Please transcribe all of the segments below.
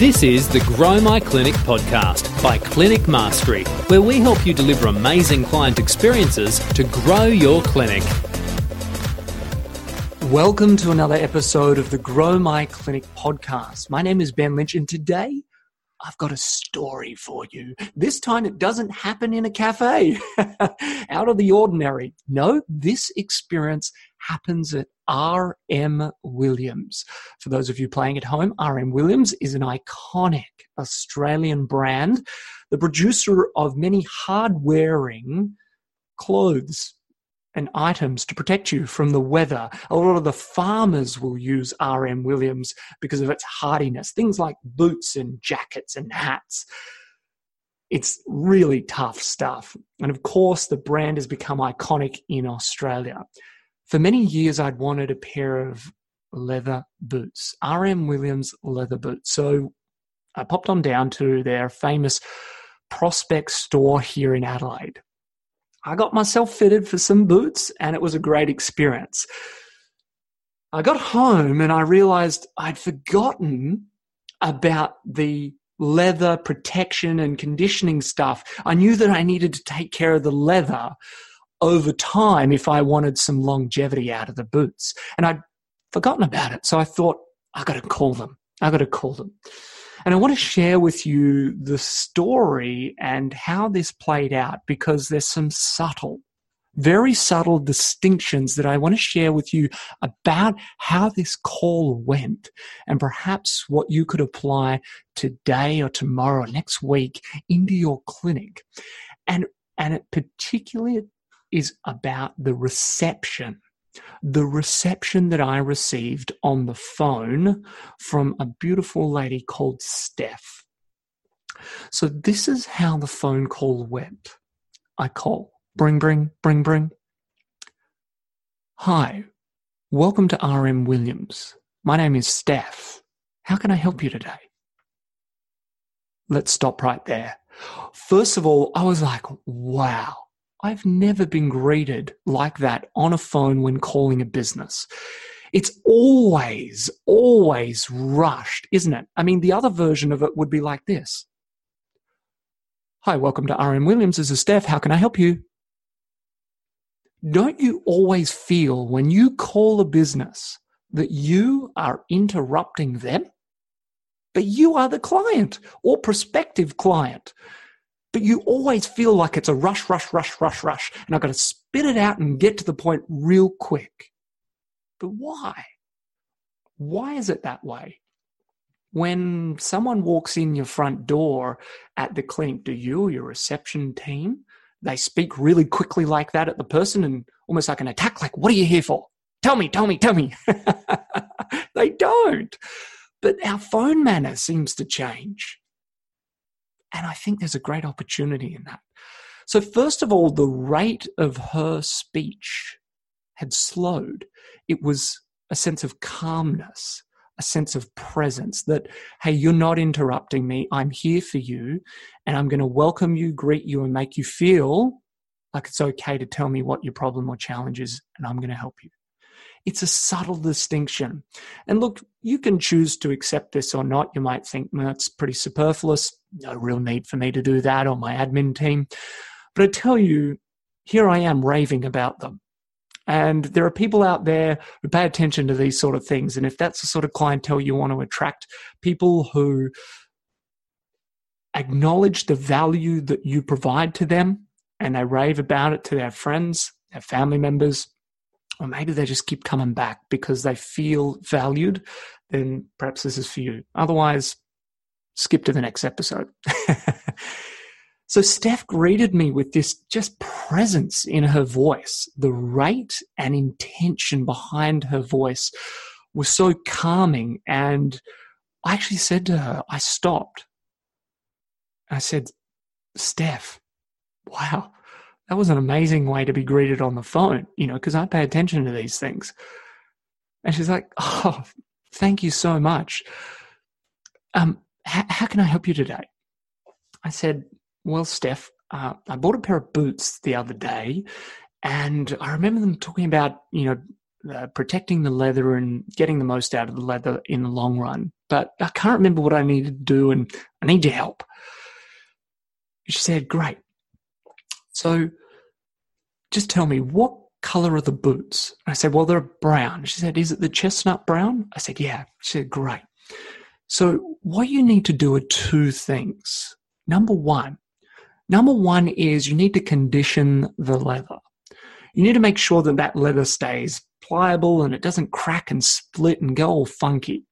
This is the Grow My Clinic podcast by Clinic Mastery, where we help you deliver amazing client experiences to grow your clinic. Welcome to another episode of the Grow My Clinic podcast. My name is Ben Lynch, and today I've got a story for you. This time it doesn't happen in a cafe, out of the ordinary. No, this experience happens at R.M. Williams. For those of you playing at home, R.M. Williams is an iconic Australian brand, the producer of many hard wearing clothes and items to protect you from the weather. A lot of the farmers will use RM Williams because of its hardiness, things like boots and jackets and hats. It's really tough stuff. And of course, the brand has become iconic in Australia. For many years, I'd wanted a pair of leather boots, RM Williams leather boots. So I popped on down to their famous Prospect store here in Adelaide. I got myself fitted for some boots and it was a great experience. I got home and I realized I'd forgotten about the leather protection and conditioning stuff. I knew that I needed to take care of the leather over time if I wanted some longevity out of the boots. And I'd forgotten about it. So I thought, I've got to call them. I've got to call them. And I want to share with you the story and how this played out because there's some subtle, very subtle distinctions that I want to share with you about how this call went and perhaps what you could apply today or tomorrow or next week into your clinic. And, and it particularly is about the reception the reception that I received on the phone from a beautiful lady called Steph. So, this is how the phone call went. I call, bring, bring, bring, bring. Hi, welcome to RM Williams. My name is Steph. How can I help you today? Let's stop right there. First of all, I was like, wow, I've never been greeted like that on a phone when calling a business. It's always, always rushed, isn't it? I mean, the other version of it would be like this Hi, welcome to RM Williams. This is Steph. How can I help you? Don't you always feel when you call a business that you are interrupting them? But you are the client or prospective client but you always feel like it's a rush, rush, rush, rush, rush. And I've got to spit it out and get to the point real quick. But why? Why is it that way? When someone walks in your front door at the clinic, do you or your reception team, they speak really quickly like that at the person and almost like an attack, like, what are you here for? Tell me, tell me, tell me. they don't. But our phone manner seems to change. And I think there's a great opportunity in that. So, first of all, the rate of her speech had slowed. It was a sense of calmness, a sense of presence that, hey, you're not interrupting me. I'm here for you. And I'm going to welcome you, greet you, and make you feel like it's okay to tell me what your problem or challenge is. And I'm going to help you. It's a subtle distinction. And look, you can choose to accept this or not. You might think, well, that's pretty superfluous. No real need for me to do that or my admin team. But I tell you, here I am raving about them. And there are people out there who pay attention to these sort of things. And if that's the sort of clientele you want to attract, people who acknowledge the value that you provide to them and they rave about it to their friends, their family members, or maybe they just keep coming back because they feel valued, then perhaps this is for you. Otherwise, skip to the next episode. so Steph greeted me with this just presence in her voice. The rate and intention behind her voice was so calming. And I actually said to her, I stopped. I said, Steph, wow, that was an amazing way to be greeted on the phone, you know, because I pay attention to these things. And she's like, Oh, thank you so much. Um, h- how can I help you today? I said, Well, Steph, uh, I bought a pair of boots the other day, and I remember them talking about, you know, uh, protecting the leather and getting the most out of the leather in the long run. but I can't remember what I need to do and I need your help. She said, Great. So just tell me, what color are the boots? I said, Well, they're brown. She said, Is it the chestnut brown? I said, Yeah. She said, Great. So what you need to do are two things. Number one, number one is you need to condition the leather. You need to make sure that that leather stays pliable and it doesn't crack and split and go all funky.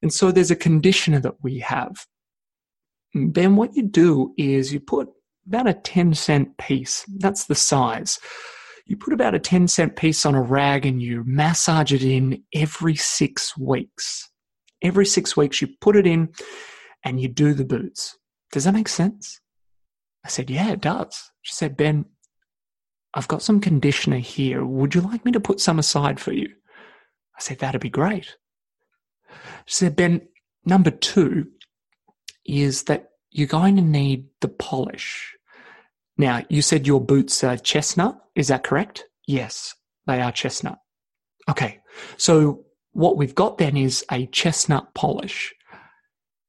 And so there's a conditioner that we have. then what you do is you put about a 10 cent piece, that's the size. You put about a 10 cent piece on a rag and you massage it in every six weeks. Every six weeks, you put it in and you do the boots. Does that make sense? I said, Yeah, it does. She said, Ben, I've got some conditioner here. Would you like me to put some aside for you? I said, That'd be great. She said, Ben, number two is that you're going to need the polish. Now, you said your boots are chestnut. Is that correct? Yes, they are chestnut. Okay, so what we've got then is a chestnut polish.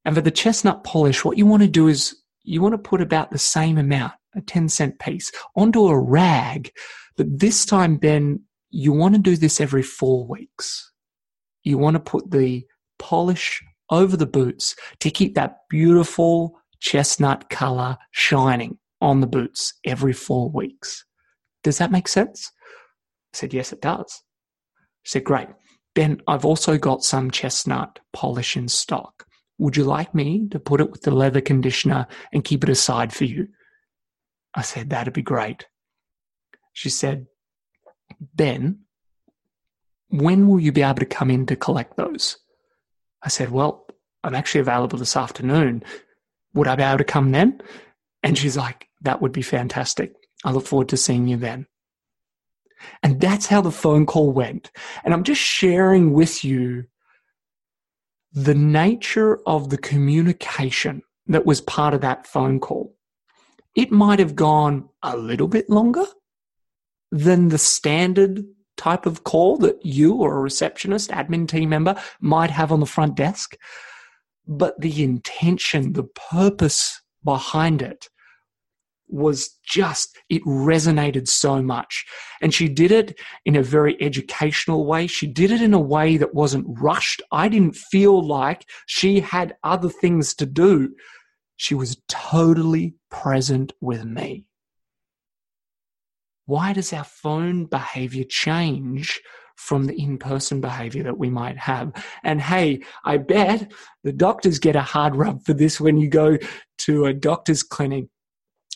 And for the chestnut polish, what you want to do is you want to put about the same amount, a 10 cent piece, onto a rag. But this time, Ben, you want to do this every four weeks. You want to put the polish over the boots to keep that beautiful chestnut color shining on the boots every four weeks. Does that make sense? I said, Yes, it does. She said, Great. Ben, I've also got some chestnut polish in stock. Would you like me to put it with the leather conditioner and keep it aside for you? I said, That'd be great. She said, Ben, when will you be able to come in to collect those? I said, Well, I'm actually available this afternoon. Would I be able to come then? And she's like, That would be fantastic. I look forward to seeing you then. And that's how the phone call went. And I'm just sharing with you the nature of the communication that was part of that phone call. It might have gone a little bit longer than the standard type of call that you or a receptionist, admin team member might have on the front desk. But the intention, the purpose behind it was just, it resonated so much. And she did it in a very educational way. She did it in a way that wasn't rushed. I didn't feel like she had other things to do. She was totally present with me. Why does our phone behavior change from the in person behavior that we might have? And hey, I bet the doctors get a hard rub for this when you go to a doctor's clinic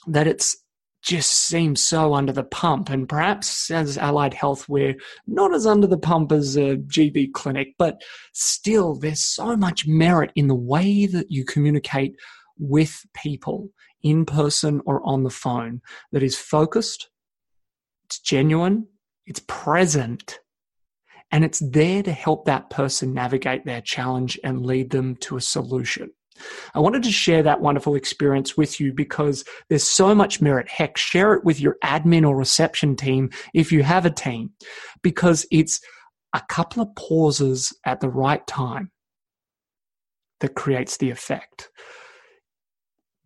that it's just seems so under the pump. And perhaps as allied health, we're not as under the pump as a GP clinic, but still, there's so much merit in the way that you communicate with people in person or on the phone that is focused, it's genuine, it's present, and it's there to help that person navigate their challenge and lead them to a solution. I wanted to share that wonderful experience with you because there's so much merit. Heck, share it with your admin or reception team if you have a team, because it's a couple of pauses at the right time that creates the effect.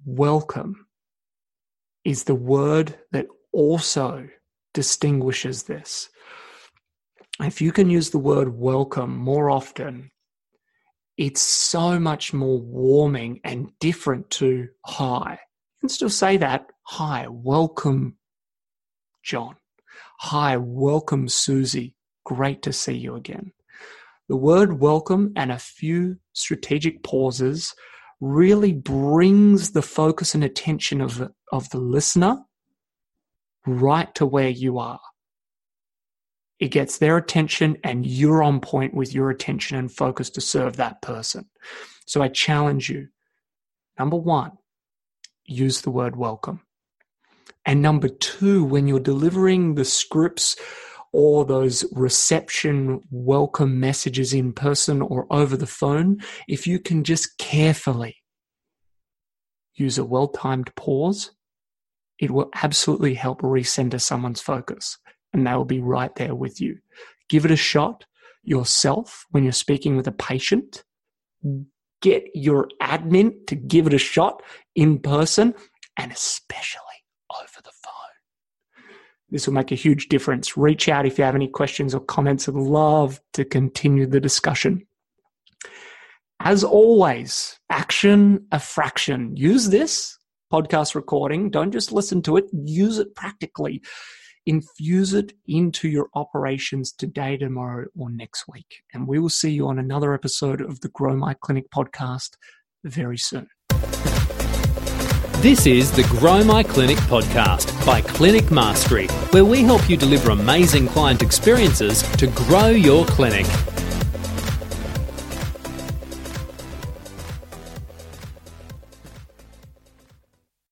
Welcome is the word that also distinguishes this. If you can use the word welcome more often, it's so much more warming and different to hi. You can still say that. Hi, welcome, John. Hi, welcome, Susie. Great to see you again. The word welcome and a few strategic pauses really brings the focus and attention of, of the listener right to where you are. It gets their attention and you're on point with your attention and focus to serve that person. So I challenge you. Number one, use the word welcome. And number two, when you're delivering the scripts or those reception welcome messages in person or over the phone, if you can just carefully use a well timed pause, it will absolutely help recenter someone's focus and they will be right there with you. Give it a shot yourself when you're speaking with a patient. get your admin to give it a shot in person and especially over the phone. This will make a huge difference. Reach out if you have any questions or comments. I'd love to continue the discussion. As always, action a fraction. Use this podcast recording. Don't just listen to it, use it practically. Infuse it into your operations today, tomorrow, or next week. And we will see you on another episode of the Grow My Clinic podcast very soon. This is the Grow My Clinic podcast by Clinic Mastery, where we help you deliver amazing client experiences to grow your clinic.